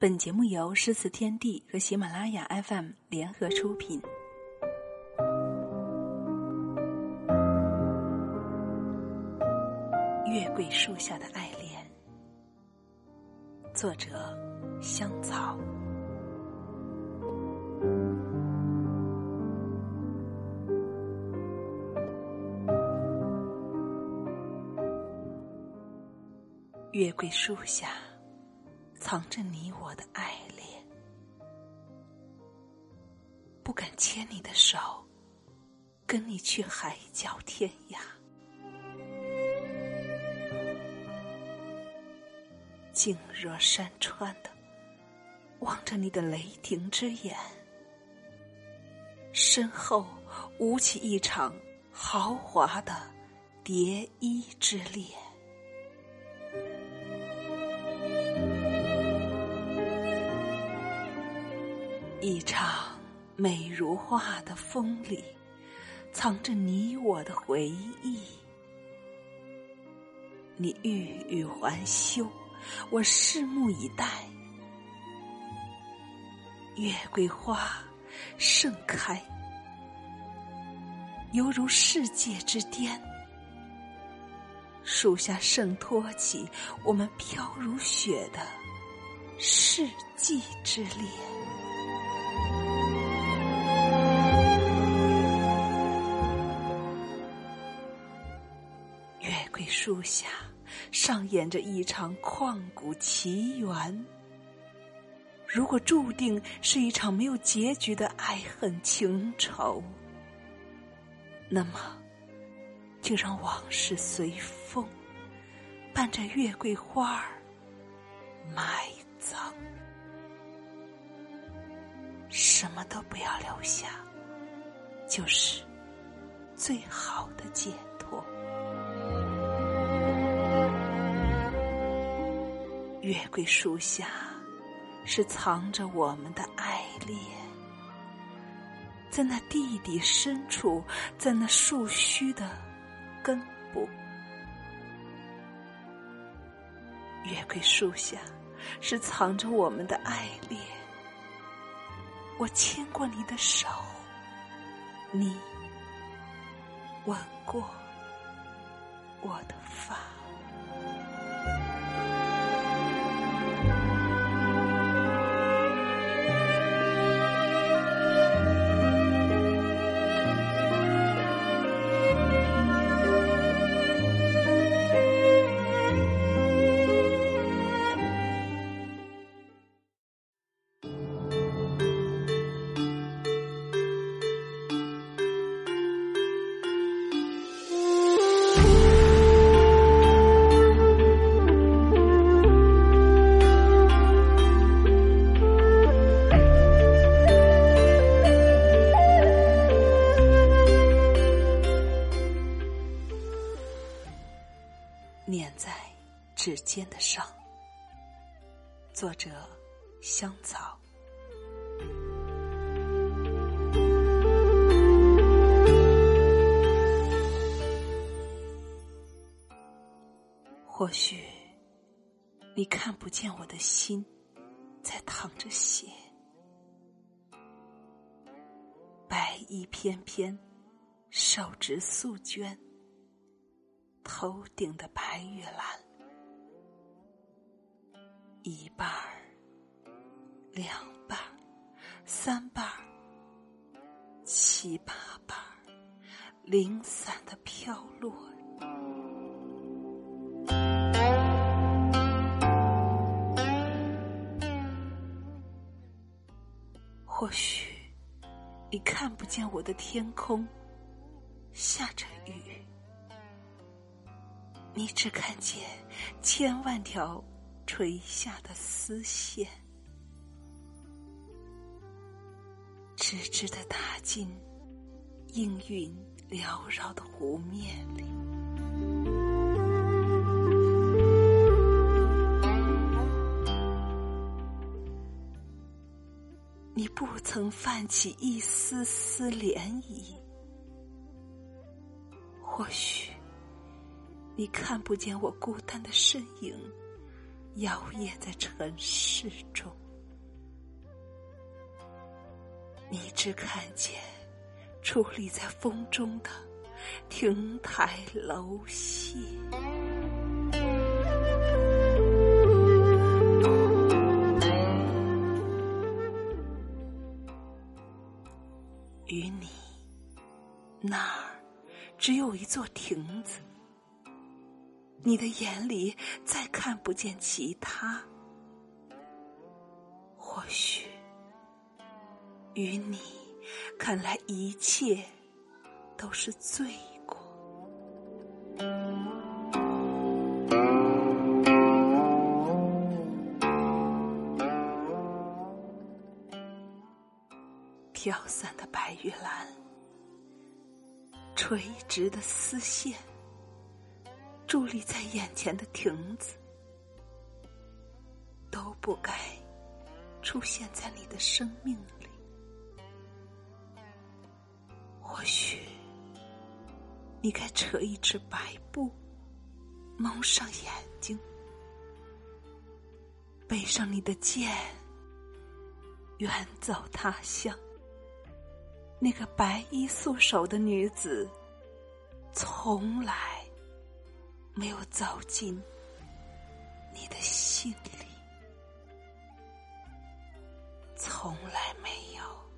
本节目由诗词天地和喜马拉雅 FM 联合出品。月桂树下的爱恋，作者香草。月桂树下。藏着你我的爱恋，不敢牵你的手，跟你去海角天涯。静若山川的望着你的雷霆之眼，身后舞起一场豪华的蝶衣之恋。一场美如画的风里，藏着你我的回忆。你欲语还休，我拭目以待。月桂花盛开，犹如世界之巅。树下盛托起我们飘如雪的世纪之恋。树下上演着一场旷古奇缘。如果注定是一场没有结局的爱恨情仇，那么就让往事随风，伴着月桂花儿埋葬，什么都不要留下，就是最好的解脱。月桂树下，是藏着我们的爱恋，在那地底深处，在那树须的根部。月桂树下，是藏着我们的爱恋。我牵过你的手，你吻过我的发。念在指尖的伤。作者：香草。或许你看不见我的心在淌着血，白衣翩翩，手执素绢。头顶的白玉兰，一半儿、两半儿、三半儿、七八瓣儿，零散的飘落。或许你看不见我的天空下着雨。你只看见千万条垂下的丝线，直直的打进阴云缭绕的湖面里。你不曾泛起一丝丝涟漪，或许。你看不见我孤单的身影，摇曳在尘世中。你只看见矗立在风中的亭台楼榭。与你，那儿只有一座亭子。你的眼里再看不见其他。或许与你看来，一切都是罪过。飘散的白玉兰，垂直的丝线，伫立在眼前的亭子，都不该出现在你的生命里。或许，你该扯一只白布，蒙上眼睛，背上你的剑，远走他乡。那个白衣素手的女子，从来没有走进你的心里，从来没有。